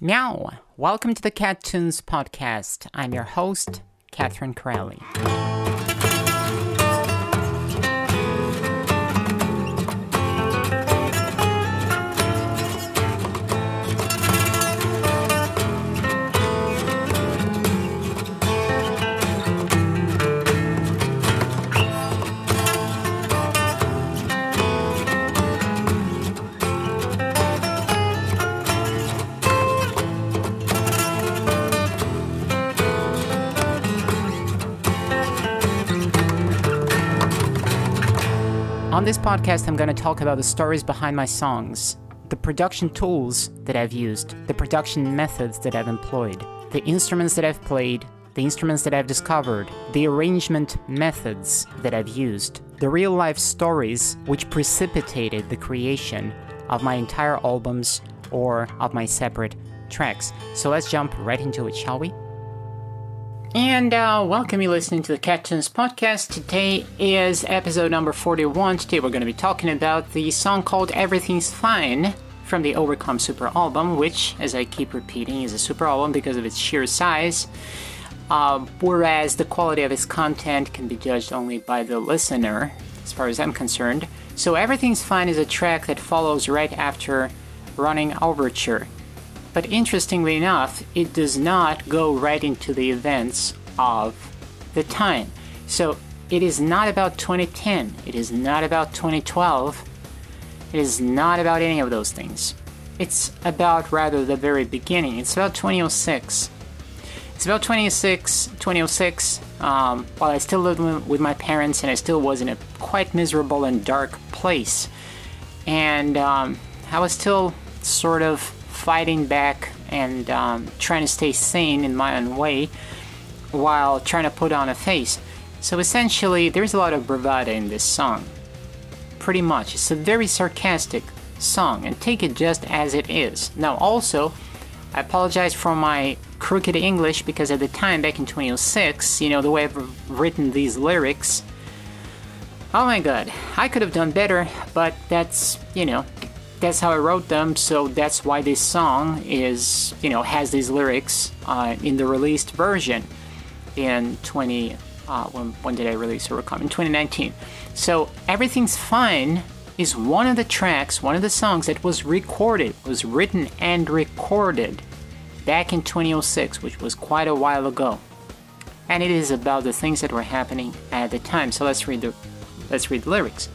Meow! Welcome to the Cat Tunes podcast. I'm your host, Catherine Crowley. On this podcast, I'm going to talk about the stories behind my songs, the production tools that I've used, the production methods that I've employed, the instruments that I've played, the instruments that I've discovered, the arrangement methods that I've used, the real life stories which precipitated the creation of my entire albums or of my separate tracks. So let's jump right into it, shall we? And uh, welcome you listening to the Cat Tunes podcast. Today is episode number 41. Today we're going to be talking about the song called Everything's Fine from the Overcome Super album, which, as I keep repeating, is a super album because of its sheer size. Uh, whereas the quality of its content can be judged only by the listener, as far as I'm concerned. So, Everything's Fine is a track that follows right after Running Overture. But interestingly enough, it does not go right into the events of the time. So it is not about 2010, it is not about 2012, it is not about any of those things. It's about rather the very beginning. It's about 2006. It's about 2006, 2006, um, while I still lived with my parents and I still was in a quite miserable and dark place. And um, I was still sort of fighting back and um, trying to stay sane in my own way while trying to put on a face. So essentially, there's a lot of bravado in this song. Pretty much. It's a very sarcastic song, and take it just as it is. Now, also, I apologize for my crooked English because at the time, back in 2006, you know, the way I've written these lyrics. Oh my god, I could have done better, but that's, you know, that's how I wrote them. So that's why this song is, you know, has these lyrics uh, in the released version in 20. Uh, when, when did I release Overcome? In 2019. So everything's fine is one of the tracks, one of the songs that was recorded, was written and recorded back in 2006, which was quite a while ago. And it is about the things that were happening at the time. So let's read the let's read the lyrics.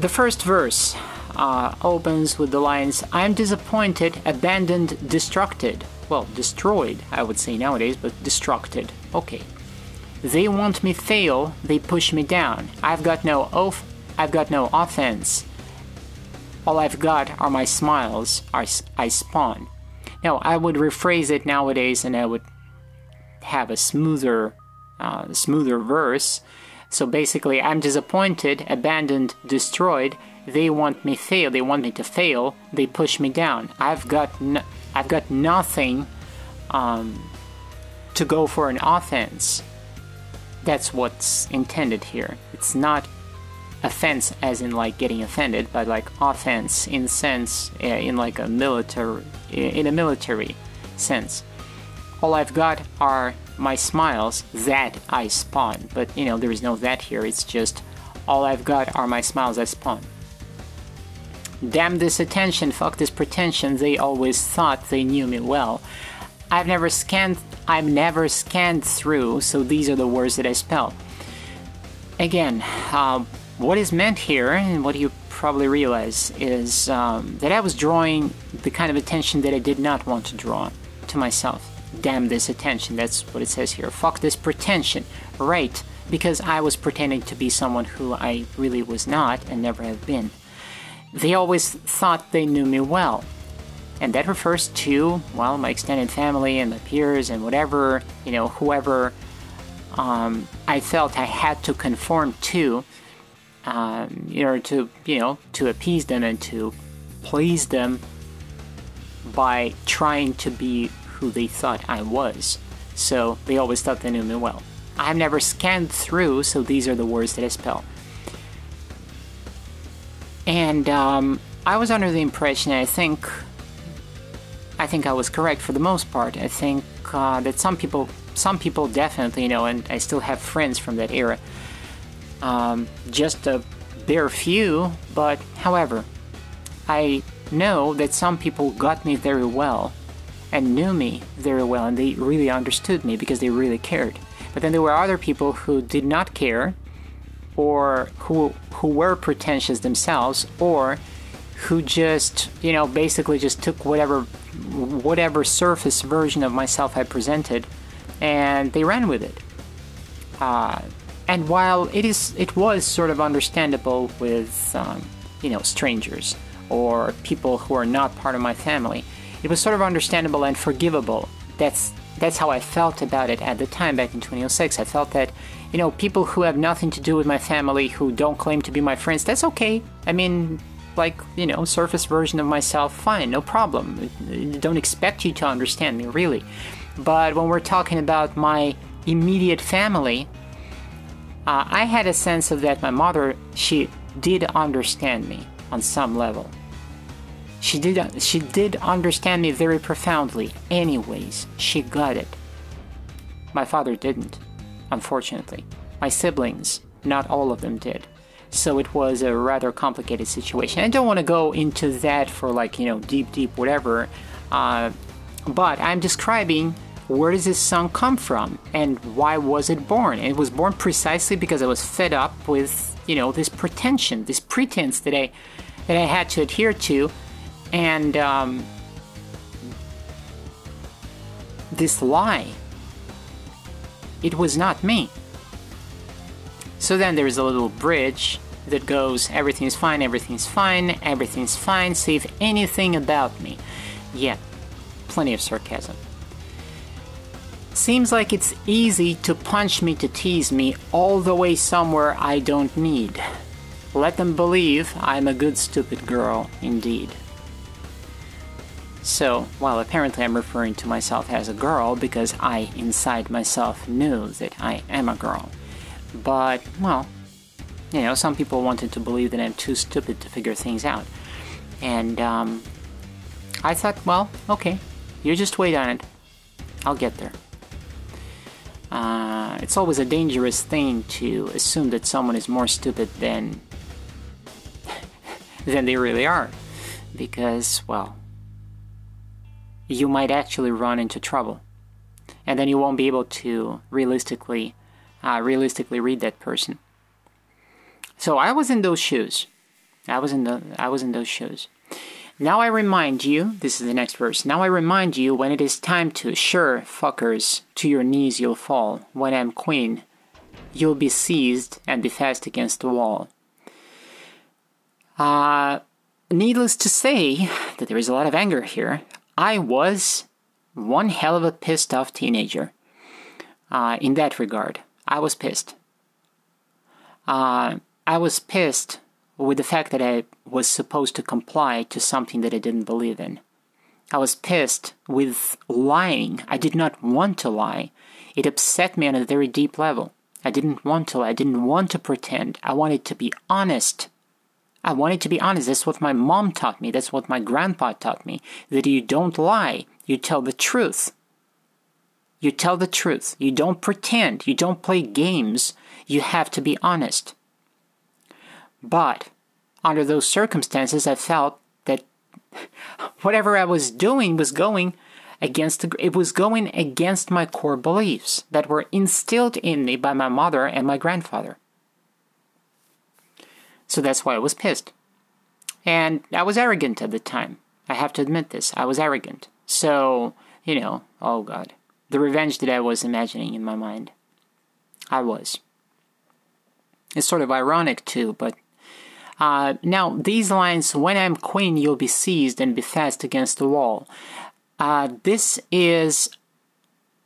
The first verse uh, opens with the lines I'm disappointed, abandoned, destructed. Well, destroyed, I would say nowadays, but destructed. Okay. They want me fail, they push me down. I've got no off, I've got no offense. All I've got are my smiles, I spawn. Now, I would rephrase it nowadays and I would have a smoother, uh, smoother verse so basically, I'm disappointed, abandoned, destroyed. They want me fail. They want me to fail. They push me down. I've got I've got nothing um, to go for an offense. That's what's intended here. It's not offense as in like getting offended, but like offense in sense uh, in like a military in a military sense. All I've got are my smiles that I spawn. But you know, there is no that here, it's just all I've got are my smiles I spawn. Damn this attention, fuck this pretension, they always thought they knew me well. I've never scanned I've never scanned through, so these are the words that I spell. Again, uh, what is meant here, and what you probably realize, is um, that I was drawing the kind of attention that I did not want to draw to myself damn this attention. That's what it says here. Fuck this pretension. Right, because I was pretending to be someone who I really was not and never have been. They always thought they knew me well. And that refers to, well, my extended family and my peers and whatever, you know, whoever um, I felt I had to conform to um, in order to, you know, to appease them and to please them by trying to be who they thought I was, so they always thought they knew me well. I've never scanned through, so these are the words that I spell. And um, I was under the impression, I think I think I was correct for the most part. I think uh, that some people, some people definitely, know, and I still have friends from that era. Um, just a bare few, but however, I know that some people got me very well and knew me very well and they really understood me because they really cared. But then there were other people who did not care or who who were pretentious themselves or who just, you know, basically just took whatever whatever surface version of myself I presented and they ran with it. Uh, and while it is it was sort of understandable with um, you know strangers or people who are not part of my family, it was sort of understandable and forgivable. That's that's how I felt about it at the time back in 2006. I felt that, you know, people who have nothing to do with my family, who don't claim to be my friends, that's okay. I mean, like, you know, surface version of myself, fine, no problem. Don't expect you to understand me, really. But when we're talking about my immediate family, uh, I had a sense of that my mother, she did understand me on some level. She did she did understand me very profoundly. Anyways, she got it. My father didn't, unfortunately. My siblings, not all of them did. So it was a rather complicated situation. I don't want to go into that for like, you know, deep, deep, whatever. Uh, but I'm describing where does this song come from and why was it born? it was born precisely because I was fed up with, you know, this pretension, this pretense that I that I had to adhere to and um, this lie, it was not me. So then there's a little bridge that goes everything's fine, everything's fine, everything's fine, save anything about me. Yeah, plenty of sarcasm. Seems like it's easy to punch me to tease me all the way somewhere I don't need. Let them believe I'm a good stupid girl, indeed. So, while apparently I'm referring to myself as a girl because I inside myself knew that I am a girl. But, well, you know, some people wanted to believe that I'm too stupid to figure things out. And, um, I thought, well, okay, you just wait on it. I'll get there. Uh, it's always a dangerous thing to assume that someone is more stupid than than they really are, because well, you might actually run into trouble. And then you won't be able to realistically, uh, realistically read that person. So I was in those shoes. I was in the, I was in those shoes. Now I remind you, this is the next verse. Now I remind you when it is time to, sure, fuckers, to your knees you'll fall. When I'm queen, you'll be seized and be fast against the wall. Uh, needless to say that there is a lot of anger here. I was one hell of a pissed off teenager. Uh, in that regard, I was pissed. Uh, I was pissed with the fact that I was supposed to comply to something that I didn't believe in. I was pissed with lying. I did not want to lie. It upset me on a very deep level. I didn't want to lie. I didn't want to pretend. I wanted to be honest. I wanted to be honest. That's what my mom taught me. That's what my grandpa taught me. That you don't lie. You tell the truth. You tell the truth. You don't pretend. You don't play games. You have to be honest. But under those circumstances, I felt that whatever I was doing was going against the, it was going against my core beliefs that were instilled in me by my mother and my grandfather. So that's why I was pissed. And I was arrogant at the time. I have to admit this. I was arrogant. So, you know, oh god. The revenge that I was imagining in my mind. I was. It's sort of ironic too, but uh, now these lines, when I'm queen, you'll be seized and be fast against the wall. Uh, this is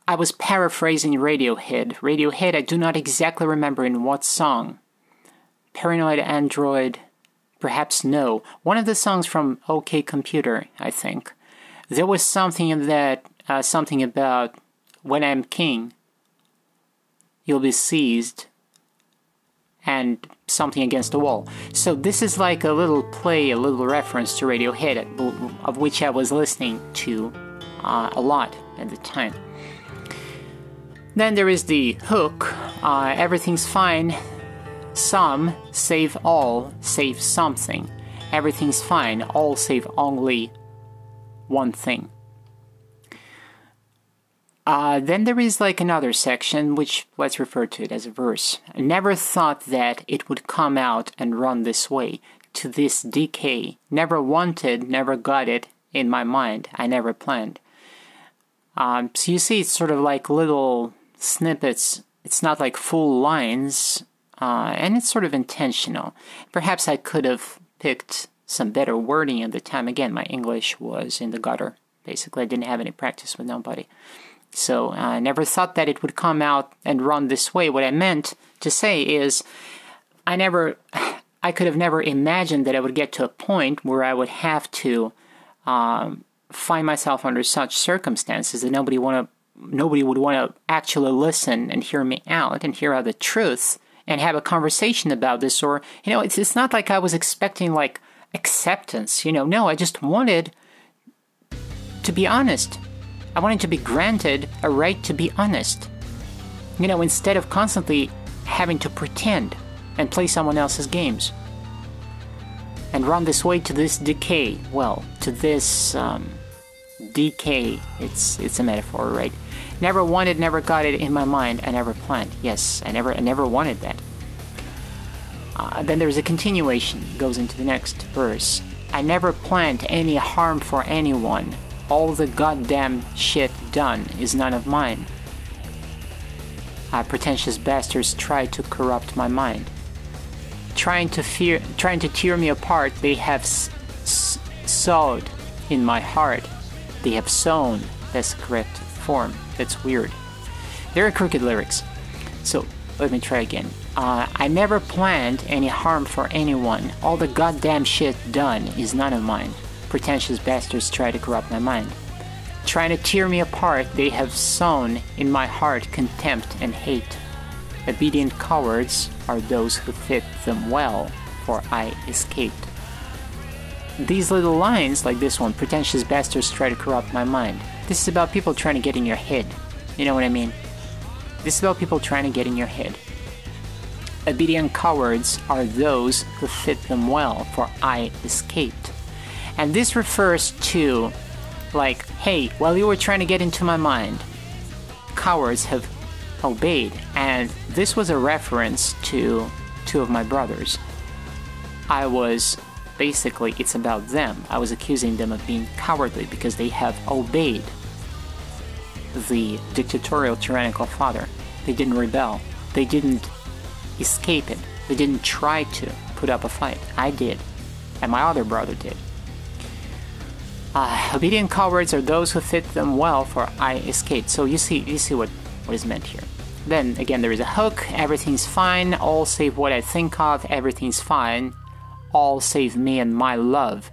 I was paraphrasing Radiohead. Radiohead, I do not exactly remember in what song, Paranoid Android, perhaps no. One of the songs from OK Computer, I think. There was something in that, uh, something about when I'm king, you'll be seized, and something against the wall. So this is like a little play, a little reference to Radiohead, of which I was listening to uh, a lot at the time. Then there is the hook. Uh, everything's fine. Some save all, save something. Everything's fine. All save only one thing. Uh, then there is like another section, which let's refer to it as a verse. I never thought that it would come out and run this way, to this decay. Never wanted, never got it in my mind. I never planned. Um, so you see, it's sort of like little snippets. It's not like full lines, uh, and it's sort of intentional. Perhaps I could have picked some better wording at the time. Again, my English was in the gutter. Basically, I didn't have any practice with nobody. So I never thought that it would come out and run this way. What I meant to say is, I never, I could have never imagined that I would get to a point where I would have to um, find myself under such circumstances that nobody want to, nobody would want to actually listen and hear me out and hear out the truth and have a conversation about this. Or you know, it's it's not like I was expecting like acceptance. You know, no, I just wanted to be honest I wanted to be granted a right to be honest. You know, instead of constantly having to pretend and play someone else's games. And run this way to this decay. Well, to this um, decay. It's it's a metaphor, right? Never wanted, never got it in my mind. I never planned. Yes, I never, I never wanted that. Uh, then there's a continuation. Goes into the next verse. I never planned any harm for anyone all the goddamn shit done is none of mine. Uh, pretentious bastards try to corrupt my mind. Trying to fear, trying to tear me apart, they have s- s- sowed in my heart. They have sown. The correct form. That's weird. There are crooked lyrics. So let me try again. Uh, I never planned any harm for anyone. All the goddamn shit done is none of mine pretentious bastards try to corrupt my mind. Trying to tear me apart, they have sown in my heart contempt and hate. Obedient cowards are those who fit them well, for I escaped. These little lines, like this one, pretentious bastards try to corrupt my mind. This is about people trying to get in your head. You know what I mean? This is about people trying to get in your head. Obedient cowards are those who fit them well, for I escaped. And this refers to, like, hey, while you were trying to get into my mind, cowards have obeyed. And this was a reference to two of my brothers. I was basically, it's about them. I was accusing them of being cowardly because they have obeyed the dictatorial, tyrannical father. They didn't rebel, they didn't escape it, they didn't try to put up a fight. I did, and my other brother did. Uh, obedient cowards are those who fit them well, for I escaped. So you see, you see what, what is meant here. Then again, there is a hook. Everything's fine. All save what I think of. Everything's fine. All save me and my love.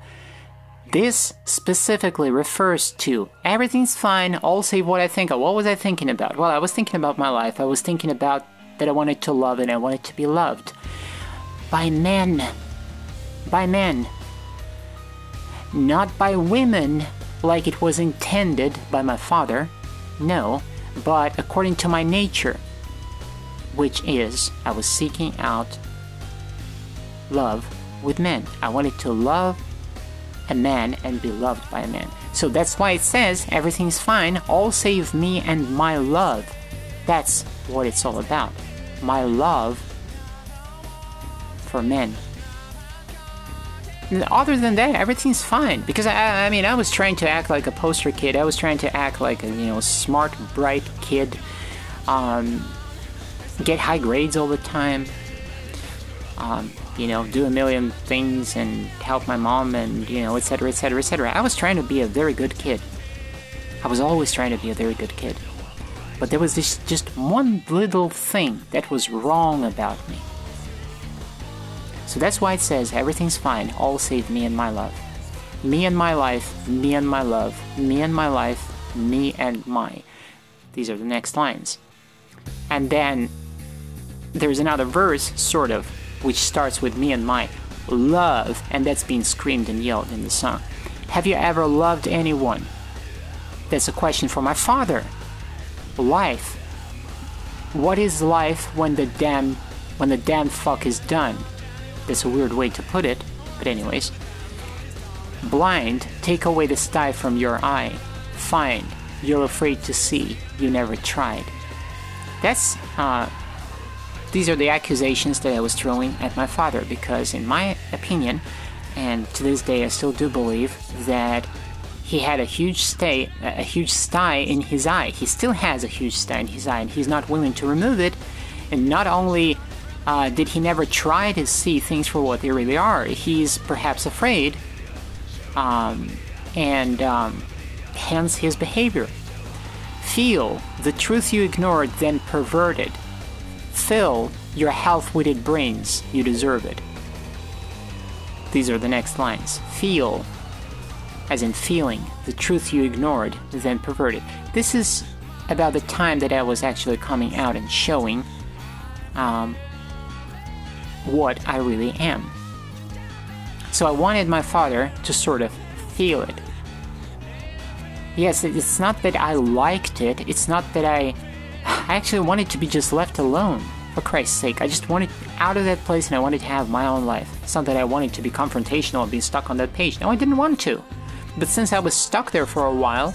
This specifically refers to everything's fine. All save what I think of. What was I thinking about? Well, I was thinking about my life. I was thinking about that I wanted to love and I wanted to be loved by men. By men not by women like it was intended by my father, no, but according to my nature, which is I was seeking out love with men. I wanted to love a man and be loved by a man. So that's why it says everything's fine, all save me and my love. That's what it's all about. My love for men other than that, everything's fine. Because I, I mean, I was trying to act like a poster kid. I was trying to act like a you know smart, bright kid. Um, get high grades all the time. Um, you know, do a million things and help my mom and you know, etc., etc., etc. I was trying to be a very good kid. I was always trying to be a very good kid. But there was this just one little thing that was wrong about me. So that's why it says everything's fine, all save me and my love. Me and my life, me and my love, me and my life, me and my. These are the next lines. And then there's another verse, sort of, which starts with me and my love, and that's being screamed and yelled in the song. Have you ever loved anyone? That's a question for my father. Life. What is life when the damn when the damn fuck is done? That's a weird way to put it, but anyways. Blind, take away the sty from your eye. Fine, you're afraid to see, you never tried. That's uh these are the accusations that I was throwing at my father because in my opinion, and to this day I still do believe that he had a huge stay, a huge sty in his eye. He still has a huge sty in his eye, and he's not willing to remove it. And not only uh, did he never try to see things for what they really are, he's perhaps afraid, um, and um, hence his behavior. Feel the truth you ignored, then perverted. Fill your half-witted brains. You deserve it. These are the next lines. Feel as in feeling, the truth you ignored, then perverted. This is about the time that I was actually coming out and showing um, what I really am. So I wanted my father to sort of feel it. Yes, it's not that I liked it, it's not that I. I actually wanted to be just left alone, for Christ's sake. I just wanted out of that place and I wanted to have my own life. It's not that I wanted to be confrontational and be stuck on that page. No, I didn't want to. But since I was stuck there for a while,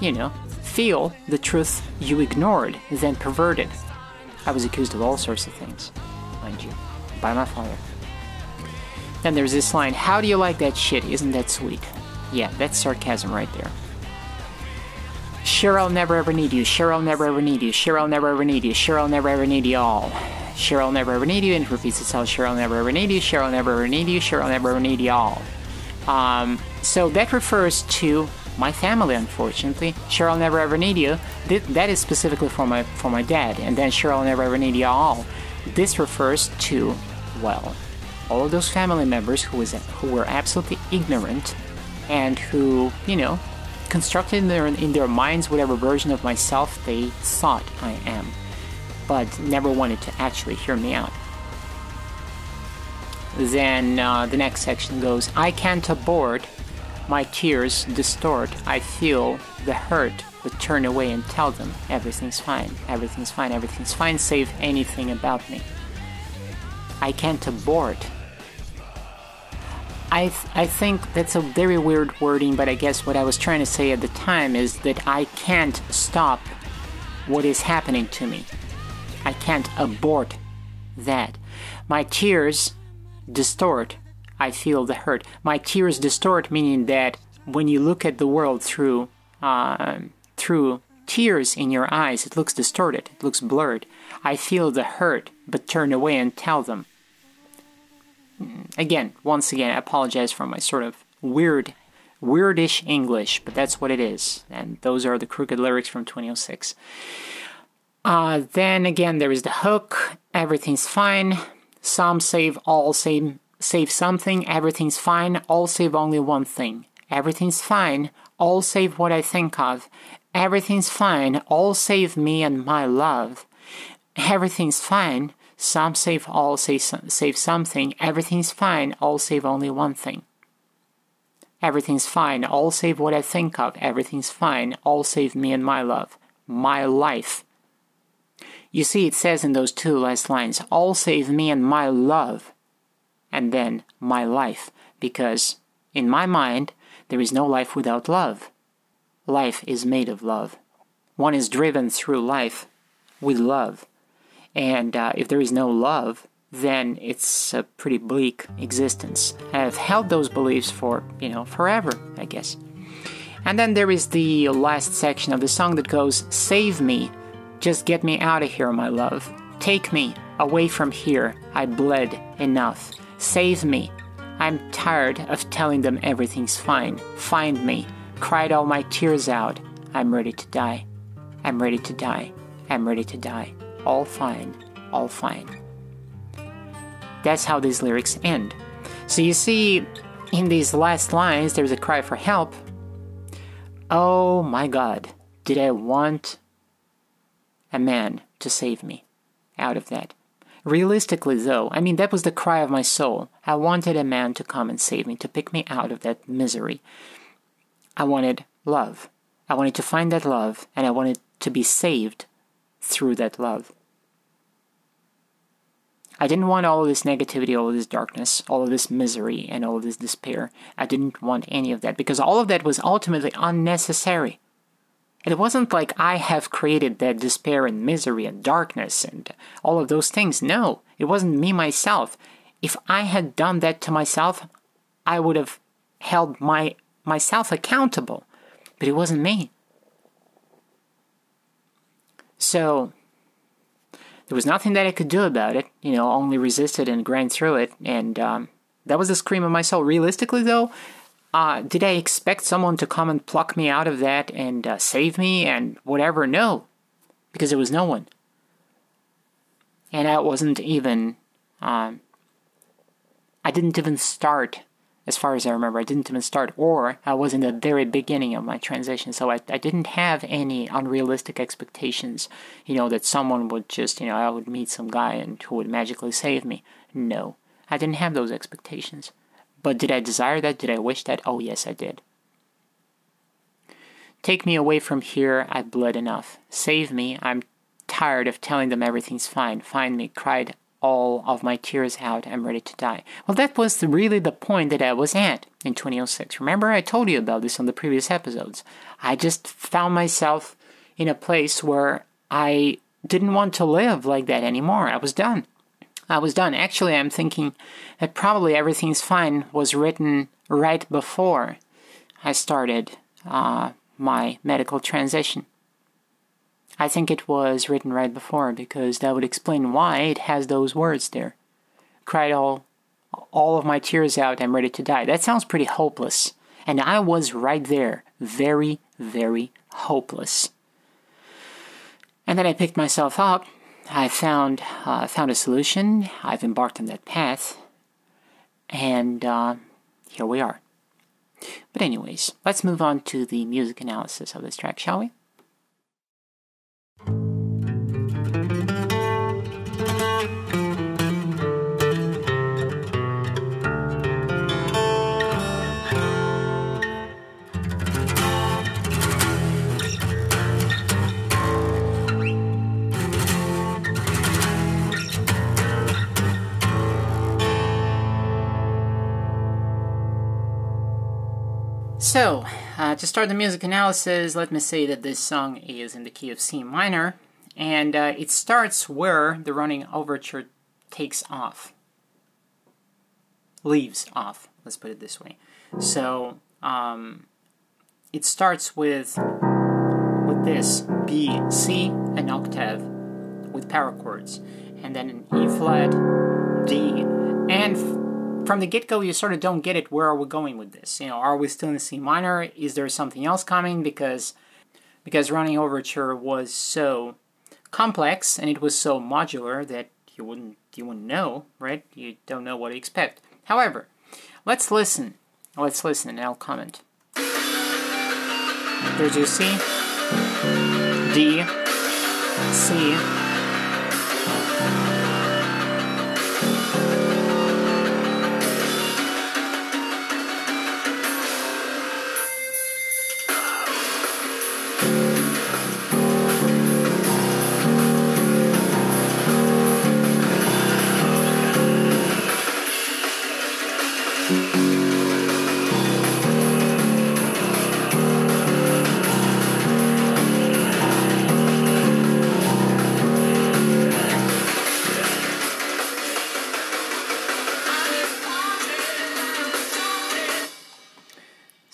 you know, feel the truth you ignored, then perverted. I was accused of all sorts of things, mind you, by my father. Then there's this line How do you like that shit? Isn't that sweet? Yeah, that's sarcasm right there. Sure, I'll never ever need you. Sure, I'll never ever need you. Sure, I'll never ever need you. Sure, I'll never ever need you all. Sure, I'll never ever need you, and it repeats itself. Sure, I'll never ever need you. Sure, I'll never ever need you. Sure, I'll never ever need you all. Um, so that refers to my family, unfortunately. Sure, I'll never ever need you. That is specifically for my for my dad, and then sure, I'll never ever need you all. This refers to, well, all of those family members who was who were absolutely ignorant, and who you know constructed in their in their minds whatever version of myself they thought I am, but never wanted to actually hear me out. Then uh, the next section goes, I can't abort my tears distort. I feel the hurt, but turn away and tell them everything's fine, everything's fine, everything's fine, save anything about me. I can't abort. I, th- I think that's a very weird wording, but I guess what I was trying to say at the time is that I can't stop what is happening to me. I can't abort that. My tears distort I feel the hurt. My tears distort, meaning that when you look at the world through uh, through tears in your eyes, it looks distorted, it looks blurred. I feel the hurt, but turn away and tell them. Again, once again, I apologize for my sort of weird, weirdish English, but that's what it is. And those are the crooked lyrics from 2006. Uh, then again, there is the hook. Everything's fine. Some save, all save save something, everything's fine, all save only one thing. Everything's fine, all save what I think of. Everything's fine, all save me and my love. Everything's fine, some save all save, save something. Everything's fine, all save only one thing. Everything's fine, all save what I think of. Everything's fine, all save me and my love. My life. You see, it says in those two last lines, all save me and my love and then my life, because in my mind, there is no life without love. Life is made of love. One is driven through life with love. And uh, if there is no love, then it's a pretty bleak existence. I've held those beliefs for, you know, forever, I guess. And then there is the last section of the song that goes, Save me, just get me out of here, my love. Take me away from here, I bled enough. Save me. I'm tired of telling them everything's fine. Find me. Cried all my tears out. I'm ready to die. I'm ready to die. I'm ready to die. All fine. All fine. That's how these lyrics end. So you see, in these last lines, there's a cry for help. Oh my god, did I want a man to save me out of that? Realistically, though, I mean, that was the cry of my soul. I wanted a man to come and save me, to pick me out of that misery. I wanted love. I wanted to find that love, and I wanted to be saved through that love. I didn't want all of this negativity, all of this darkness, all of this misery, and all of this despair. I didn't want any of that because all of that was ultimately unnecessary. It wasn't like I have created that despair and misery and darkness and all of those things. No, it wasn't me myself. If I had done that to myself, I would have held my myself accountable. But it wasn't me. So there was nothing that I could do about it. You know, only resisted and grind through it. And um, that was the scream of my soul. Realistically, though, uh, did I expect someone to come and pluck me out of that and uh, save me and whatever? No, because there was no one. And I wasn't even, um, I didn't even start, as far as I remember, I didn't even start, or I was in the very beginning of my transition, so I, I didn't have any unrealistic expectations, you know, that someone would just, you know, I would meet some guy and who would magically save me. No, I didn't have those expectations. But did I desire that? Did I wish that? Oh, yes, I did. Take me away from here. I've bled enough. Save me. I'm tired of telling them everything's fine. Find me. Cried all of my tears out. I'm ready to die. Well, that was really the point that I was at in 2006. Remember, I told you about this on the previous episodes. I just found myself in a place where I didn't want to live like that anymore. I was done. I was done. Actually, I'm thinking that probably everything's fine was written right before I started uh, my medical transition. I think it was written right before because that would explain why it has those words there. Cried all, all of my tears out. I'm ready to die. That sounds pretty hopeless, and I was right there, very, very hopeless. And then I picked myself up I found uh, found a solution. I've embarked on that path, and uh, here we are. But anyways, let's move on to the music analysis of this track, shall we? So, uh, to start the music analysis, let me say that this song is in the key of C minor, and uh, it starts where the running overture takes off. Leaves off, let's put it this way. So, um, it starts with with this B, C, an octave with power chords, and then an E flat, D, and from the get go, you sort of don't get it. Where are we going with this? You know, are we still in C minor? Is there something else coming? Because because running overture was so complex and it was so modular that you wouldn't you wouldn't know, right? You don't know what to expect. However, let's listen. Let's listen and I'll comment. There's your C, D, C,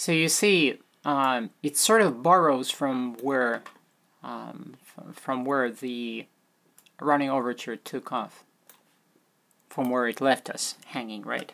So you see, um, it sort of borrows from where, um, from where the running overture took off, from where it left us hanging, right?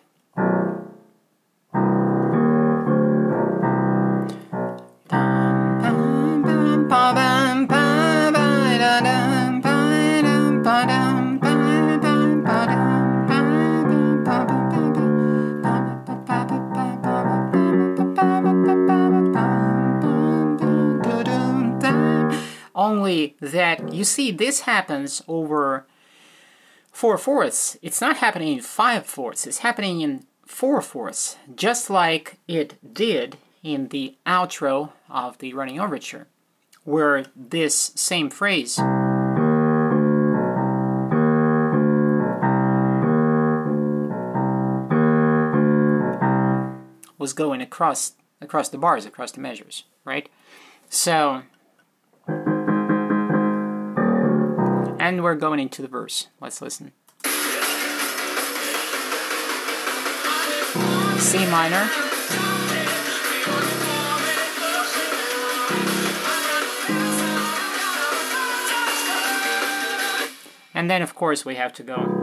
You see, this happens over four fourths. It's not happening in five fourths, it's happening in four fourths, just like it did in the outro of the running overture, where this same phrase was going across across the bars, across the measures, right? So Mm-hmm. and we're going into the verse. Let's listen. C minor. And then, of course, we have to go.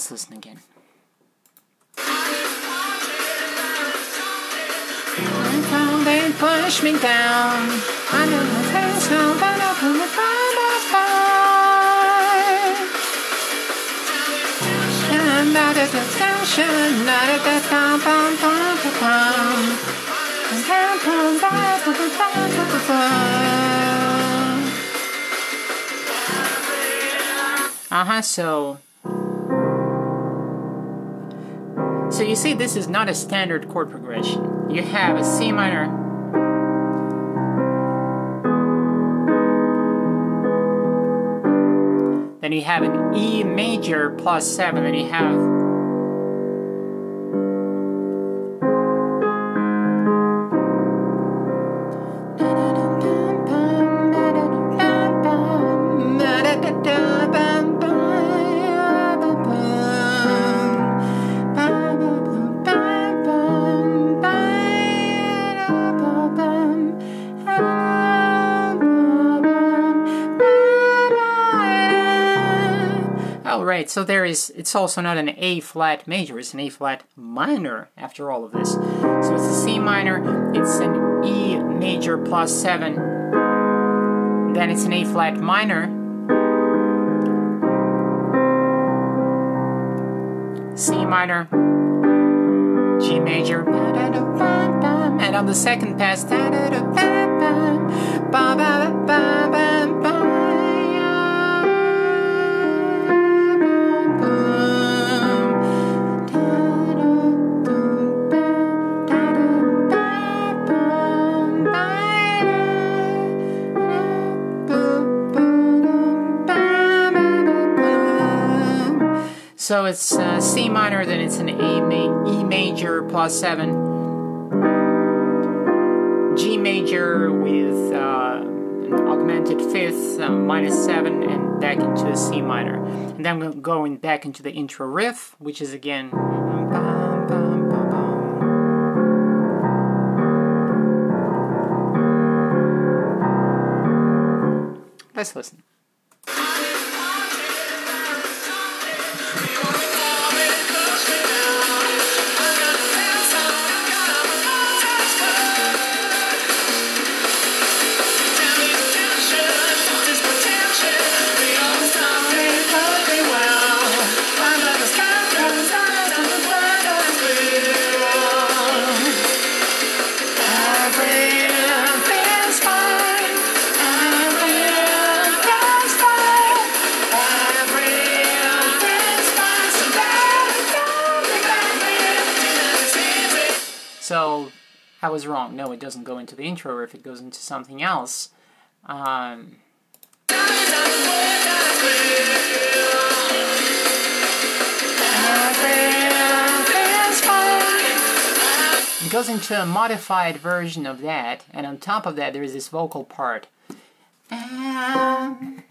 Let's listen again. They push me down. I know my face now, but up in the Uh huh, so So you see, this is not a standard chord progression. You have a C minor. Then you have an E major plus 7, then you have so there is, it's also not an A flat major, it's an A flat minor after all of this. So it's a C minor, it's an E major plus 7, then it's an A flat minor, C minor, G major, and on the second pass, So it's uh, C minor, then it's an A ma- E major plus seven, G major with uh, an augmented fifth uh, minus seven, and back into a C minor, and then we're going back into the intro riff, which is again. Let's listen. Was wrong. No, it doesn't go into the intro riff, it goes into something else. Um, it goes into a modified version of that, and on top of that, there is this vocal part. Um,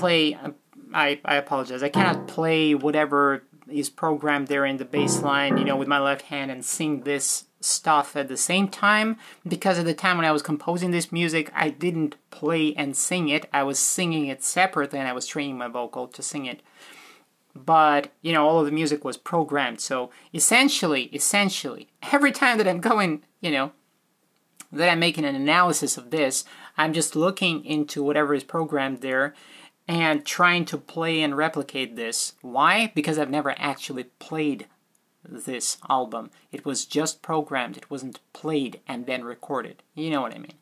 play. I, I apologize. I cannot play whatever is programmed there in the bass line, you know, with my left hand and sing this stuff at the same time because at the time when I was composing this music, I didn't play and sing it. I was singing it separately and I was training my vocal to sing it. But, you know, all of the music was programmed. So essentially, essentially, every time that I'm going, you know, that I'm making an analysis of this, I'm just looking into whatever is programmed there and trying to play and replicate this. Why? Because I've never actually played this album. It was just programmed, it wasn't played and then recorded. You know what I mean?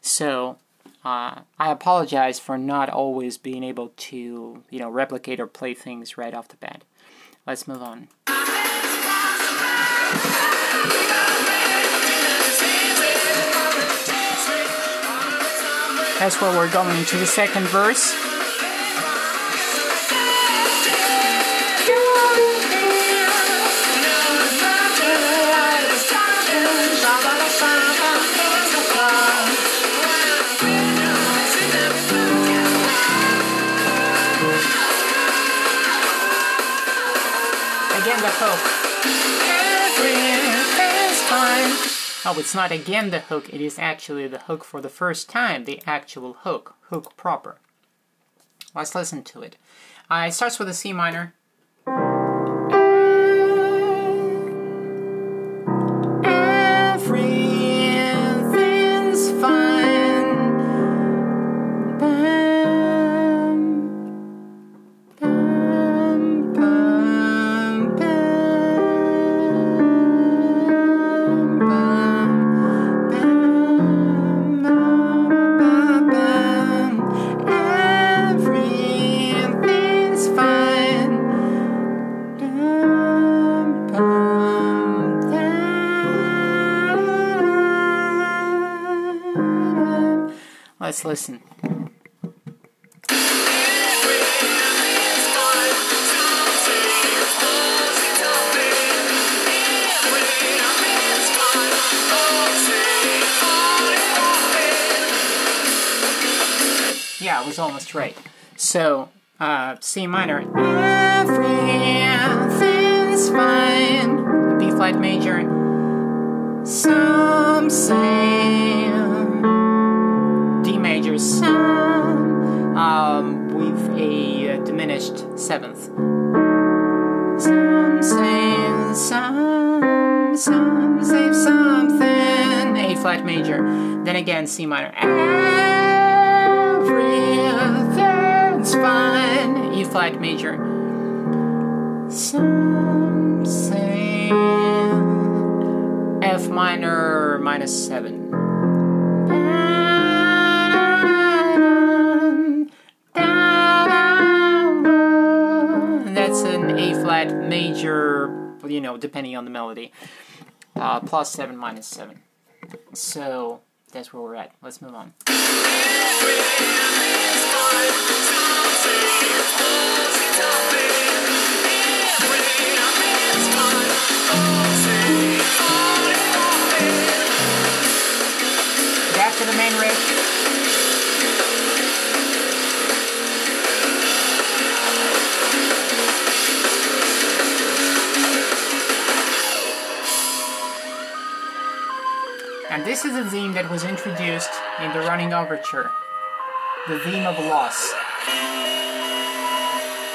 So, uh, I apologize for not always being able to, you know, replicate or play things right off the bat. Let's move on. That's where we're going into the second verse. Hook. Oh, it's not again the hook, it is actually the hook for the first time, the actual hook, hook proper. Let's listen to it. Uh, it starts with a C minor, Let's listen. Yeah, I was almost right. So, uh, C minor. Everything's fine. B flat major. Some say uh, seventh. Some say some, some say something. A flat major. Then again, C minor. Everything's fine. E flat major. Some say F minor minus seven. Flat major, you know, depending on the melody. Uh, plus 7 minus 7. So that's where we're at. Let's move on. Back to the main riff. And this is a theme that was introduced in the running overture, the theme of loss.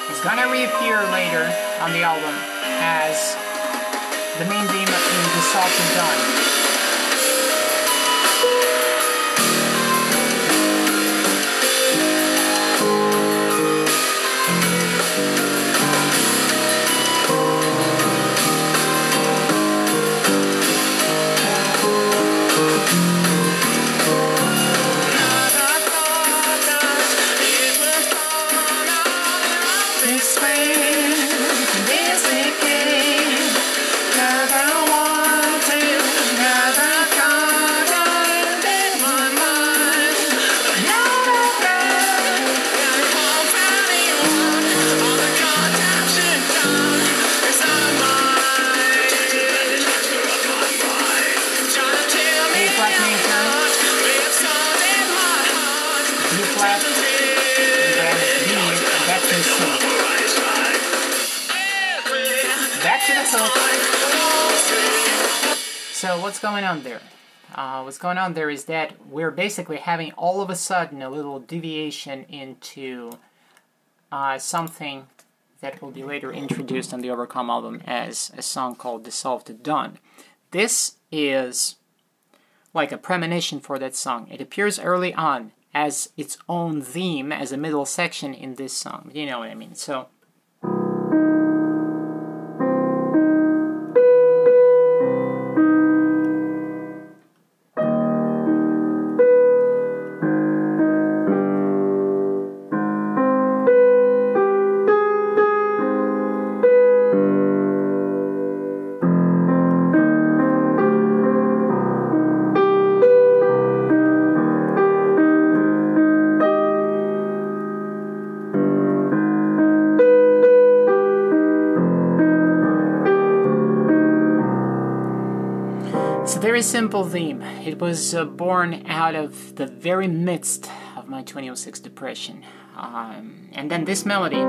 It's gonna reappear later on the album as the main theme in The Salted Dawn. What's going on there is that we're basically having all of a sudden a little deviation into uh, something that will be later introduced on the Overcome album as a song called Dissolved to Dawn. This is like a premonition for that song. It appears early on as its own theme, as a middle section in this song. You know what I mean? So. Simple theme. It was uh, born out of the very midst of my 2006 depression. Um, and then this melody.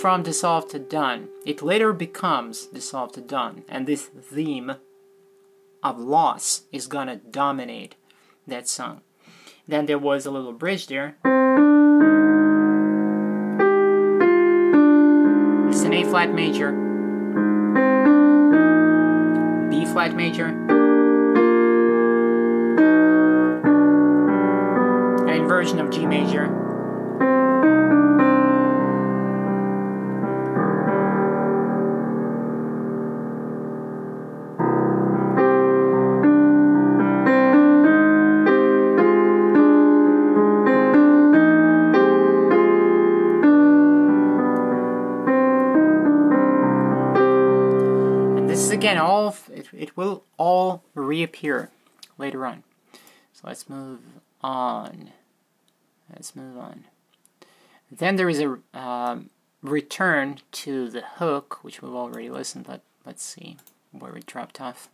From Dissolved to Dawn. It later becomes Dissolved to Dawn. and this theme of loss is gonna dominate that song. Then there was a little bridge there. It's an A flat major, B flat major, an inversion of G major. It, will all reappear later on. So let's move on. Let's move on. Then there is a um, return to the hook, which we've already listened. But let's see where we dropped off.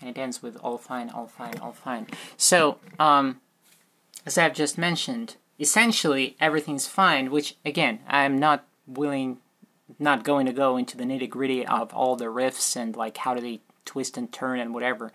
And it ends with all fine, all fine, all fine. So, um, as I've just mentioned, essentially everything's fine, which again, I'm not willing, not going to go into the nitty gritty of all the riffs and like how do they twist and turn and whatever.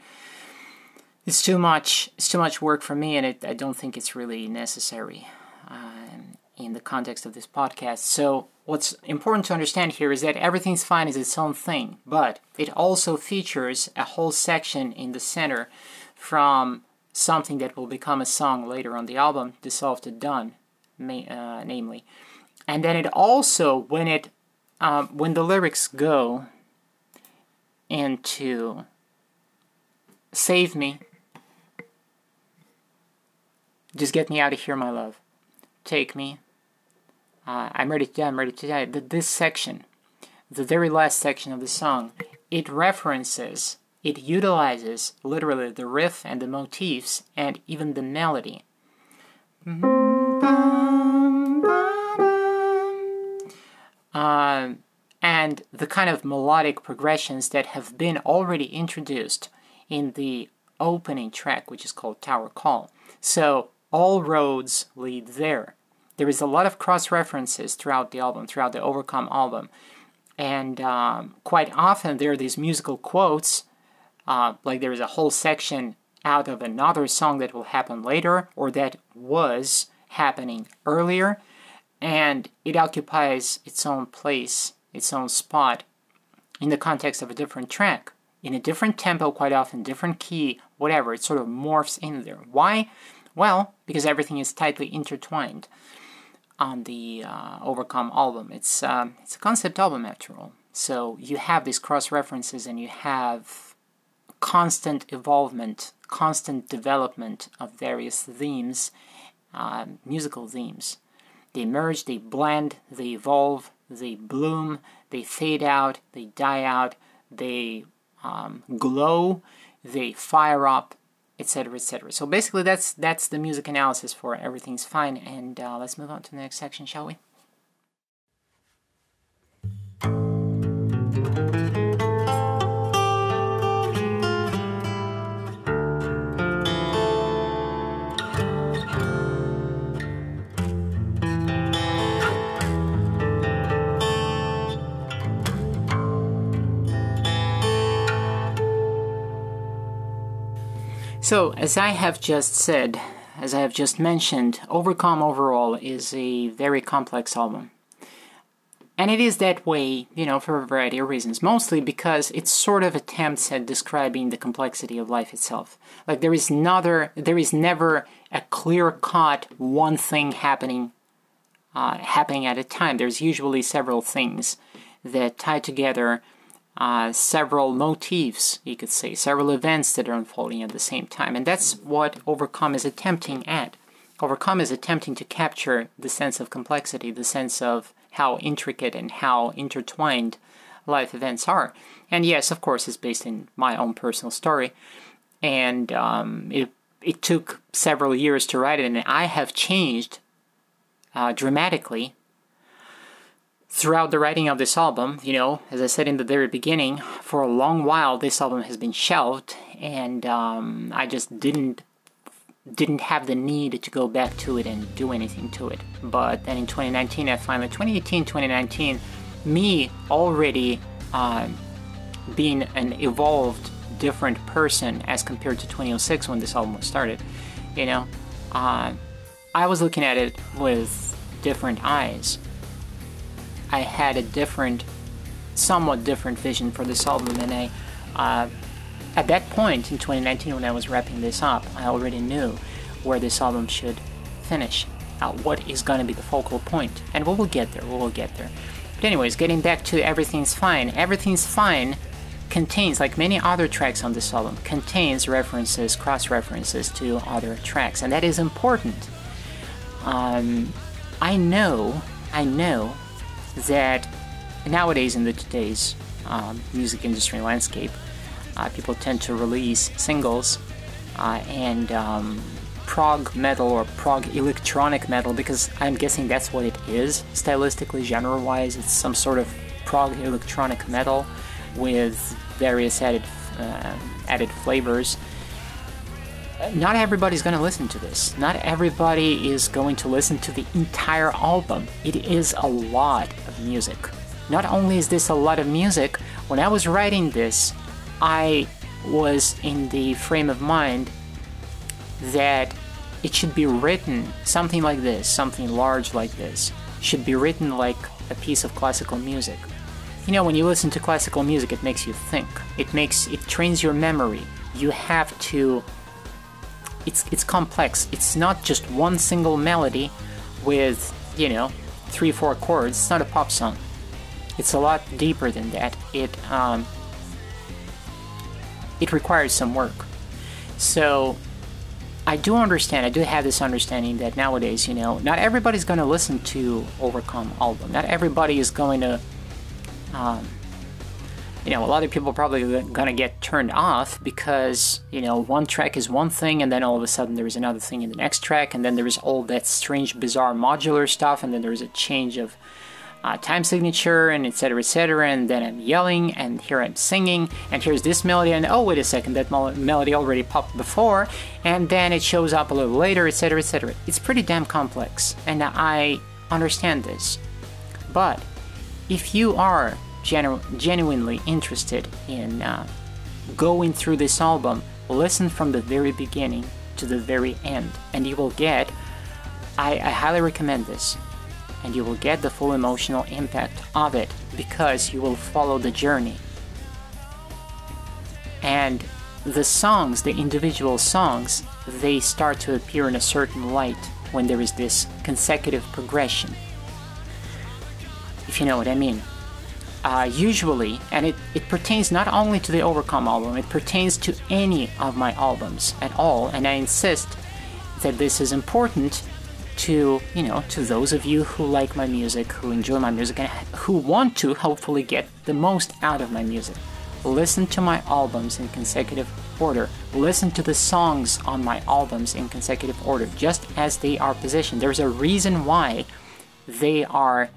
It's too much. It's too much work for me, and it, I don't think it's really necessary um, in the context of this podcast. So, what's important to understand here is that everything's fine is its own thing, but it also features a whole section in the center from something that will become a song later on the album, Dissolved to Dawn, uh, namely. And then it also, when it, um, when the lyrics go into "Save Me," just get me out of here, my love. Take me. Uh, I'm ready to die. I'm ready to die. Th- This section, the very last section of the song, it references, it utilizes literally the riff and the motifs and even the melody. Um, and the kind of melodic progressions that have been already introduced in the opening track, which is called Tower Call. So all roads lead there. There is a lot of cross references throughout the album, throughout the Overcome album, and um, quite often there are these musical quotes. Uh, like there is a whole section out of another song that will happen later, or that was happening earlier, and it occupies its own place, its own spot in the context of a different track, in a different tempo, quite often, different key, whatever. It sort of morphs in there. Why? Well, because everything is tightly intertwined on the uh, Overcome album. It's um, it's a concept album after all. So you have these cross references, and you have constant evolvement, constant development of various themes, uh, musical themes. They merge, they blend, they evolve, they bloom, they fade out, they die out, they um, glow, they fire up, etc., etc. So basically, that's that's the music analysis for everything's fine. And uh, let's move on to the next section, shall we? So, as I have just said, as I have just mentioned, Overcome overall is a very complex album. And it is that way, you know, for a variety of reasons. Mostly because it sort of attempts at describing the complexity of life itself. Like there is another, there is never a clear cut one thing happening, uh, happening at a time. There's usually several things that tie together uh, several motifs, you could say, several events that are unfolding at the same time. And that's what Overcome is attempting at. Overcome is attempting to capture the sense of complexity, the sense of how intricate and how intertwined life events are. And yes, of course, it's based in my own personal story. And um, it, it took several years to write it, and I have changed uh, dramatically throughout the writing of this album. You know, as I said in the very beginning, for a long while, this album has been shelved, and um, I just didn't didn't have the need to go back to it and do anything to it. But then in 2019, I finally, 2018, 2019, me already uh, being an evolved, different person as compared to 2006 when this album was started, you know, uh, I was looking at it with different eyes. I had a different, somewhat different vision for this album, and I uh, at that point in 2019 when I was wrapping this up, I already knew where this album should finish, uh, what is going to be the focal point, and we will get there, we will get there. But anyways, getting back to Everything's Fine, Everything's Fine contains, like many other tracks on this album, contains references, cross-references to other tracks, and that is important. Um, I know, I know that nowadays in the today's um, music industry landscape, uh, people tend to release singles uh, and um, prog metal or prog electronic metal because I'm guessing that's what it is stylistically, genre wise. It's some sort of prog electronic metal with various added uh, added flavors. Not everybody's going to listen to this. Not everybody is going to listen to the entire album. It is a lot of music. Not only is this a lot of music, when I was writing this, I was in the frame of mind that it should be written something like this, something large like this, should be written like a piece of classical music. You know, when you listen to classical music, it makes you think. It makes it trains your memory. You have to. It's it's complex. It's not just one single melody with you know three four chords. It's not a pop song. It's a lot deeper than that. It um, it requires some work. So I do understand, I do have this understanding that nowadays, you know, not everybody's going to listen to Overcome album. Not everybody is going to, um, you know, a lot of people probably to get turned off because, you know, one track is one thing and then all of a sudden there is another thing in the next track and then there is all that strange, bizarre modular stuff and then there is a change of uh, time signature and etc etc and then I'm yelling and here I'm singing and here's this melody and oh wait a second that melody already popped before and then it shows up a little later etc etc it's pretty damn complex and I understand this. But if you are genu- genuinely interested in uh, going through this album listen from the very beginning to the very end and you will get I, I highly recommend this and you will get the full emotional impact of it because you will follow the journey. And the songs, the individual songs, they start to appear in a certain light when there is this consecutive progression. If you know what I mean. Uh, usually, and it, it pertains not only to the Overcome album, it pertains to any of my albums at all, and I insist that this is important to you know to those of you who like my music who enjoy my music and who want to hopefully get the most out of my music. Listen to my albums in consecutive order. Listen to the songs on my albums in consecutive order just as they are positioned. There's a reason why they are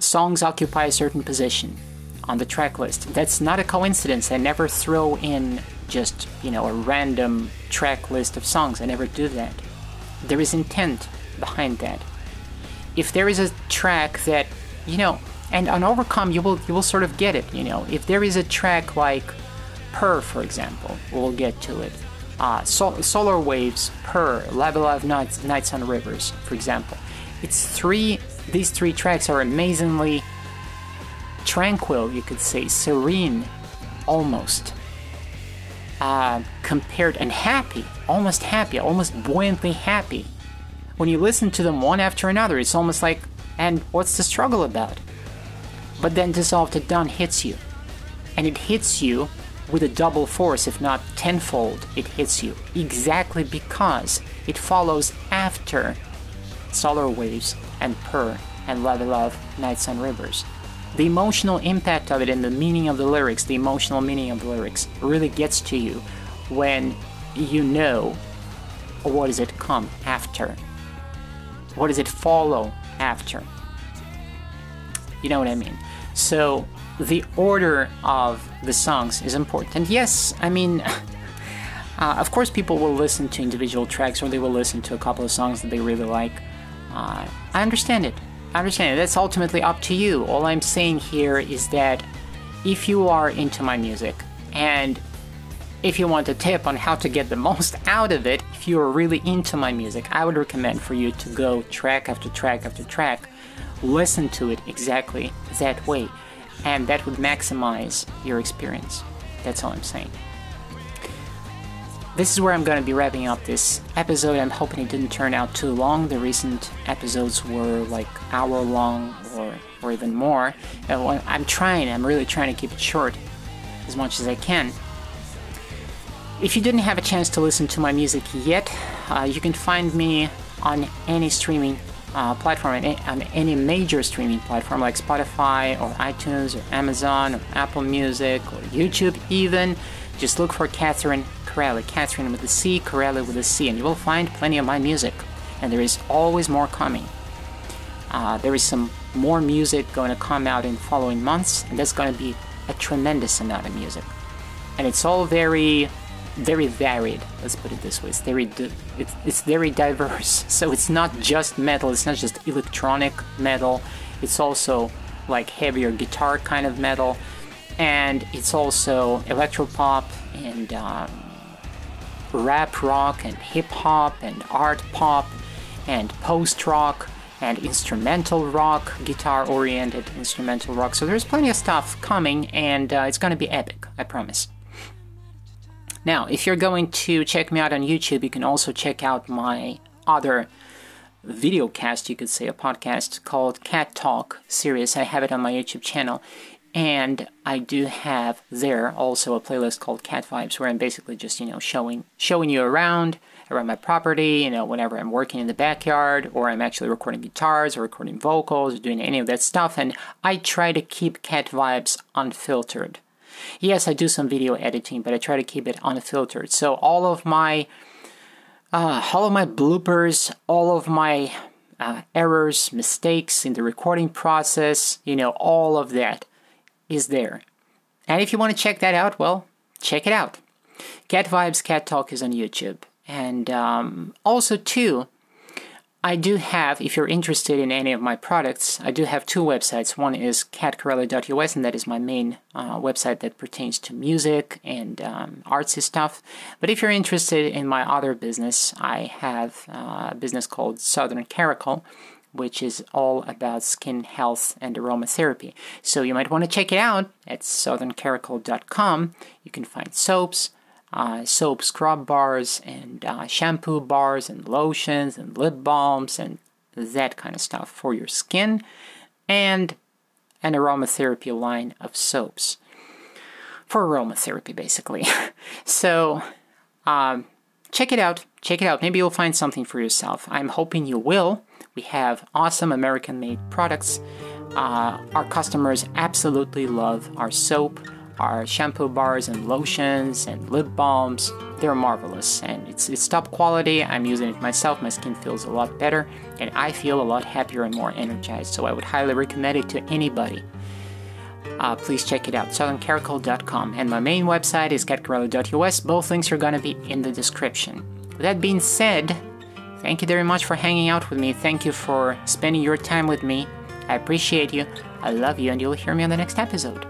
songs occupy a certain position on the track list that's not a coincidence i never throw in just you know a random track list of songs i never do that there is intent behind that. If there is a track that, you know, and on Overcome you will you will sort of get it, you know. If there is a track like Purr, for example, we'll get to it. Uh, Sol- Solar Waves, Purr, Live Alive Nights, Nights on Rivers, for example. It's three. These three tracks are amazingly tranquil, you could say, serene, almost. Uh, compared and happy, almost happy, almost buoyantly happy. When you listen to them one after another, it's almost like, and what's the struggle about? But then Dissolved to Dawn hits you. And it hits you with a double force, if not tenfold, it hits you. Exactly because it follows after Solar Waves and Purr and Love Love, Nights and Rivers. The emotional impact of it and the meaning of the lyrics, the emotional meaning of the lyrics, really gets to you when you know what does it come after. What does it follow after? You know what I mean? So the order of the songs is important. Yes, I mean, uh, of course, people will listen to individual tracks or they will listen to a couple of songs that they really like. Uh, I understand it. I understand it. That's ultimately up to you. All I'm saying here is that if you are into my music and if you want a tip on how to get the most out of it, if you are really into my music, I would recommend for you to go track after track after track, listen to it exactly that way and that would maximize your experience. That's all I'm saying. This is where I'm going to be wrapping up this episode. I'm hoping it didn't turn out too long. The recent episodes were like hour long or, or even more. I'm trying, I'm really trying to keep it short as much as I can. If you didn't have a chance to listen to my music yet, uh, you can find me on any streaming uh, platform, on any major streaming platform like Spotify or iTunes or Amazon or Apple Music or YouTube even, just look for Catherine Corelli, Catherine with a C, Corelli with a C, and you will find plenty of my music. And there is always more coming. Uh, there is some more music going to come out in following months, and that's going to be a tremendous amount of music. And it's all very very varied. Let's put it this way. It's very it's, it's very diverse. So it's not just metal. It's not just electronic metal. It's also like heavier guitar kind of metal, and it's also electropop and um, rap rock and hip hop and art pop and post rock and instrumental rock, guitar oriented instrumental rock. So there's plenty of stuff coming, and uh, it's gonna be epic. I promise. Now, if you're going to check me out on YouTube, you can also check out my other video cast, you could say, a podcast called Cat Talk series. I have it on my YouTube channel. And I do have there also a playlist called Cat Vibes where I'm basically just, you know, showing showing you around around my property, you know, whenever I'm working in the backyard or I'm actually recording guitars or recording vocals or doing any of that stuff. And I try to keep Cat Vibes unfiltered. Yes, I do some video editing, but I try to keep it unfiltered. So all of my uh, all of my bloopers, all of my uh, errors, mistakes in the recording process, you know, all of that is there. And if you want to check that out, well, check it out. Cat Vibes Cat Talk is on YouTube. And um, also, too, I do have, if you're interested in any of my products, I do have two websites. One is catcorelli.us, and that is my main uh, website that pertains to music and um, artsy stuff. But if you're interested in my other business, I have uh, a business called Southern Caracal, which is all about skin health and aromatherapy. So you might want to check it out at southerncaracal.com. You can find soaps, uh, soap scrub bars and uh, shampoo bars and lotions and lip balms and that kind of stuff for your skin and an aromatherapy line of soaps for aromatherapy basically so um, check it out check it out maybe you'll find something for yourself i'm hoping you will we have awesome american made products uh, our customers absolutely love our soap our shampoo bars and lotions and lip balms. They're marvelous and it's, it's top quality. I'm using it myself. My skin feels a lot better and I feel a lot happier and more energized. So I would highly recommend it to anybody. Uh, please check it out, southerncaracal.com. And my main website is catcorelli.us. Both links are going to be in the description. With that being said, thank you very much for hanging out with me. Thank you for spending your time with me. I appreciate you. I love you, and you'll hear me on the next episode.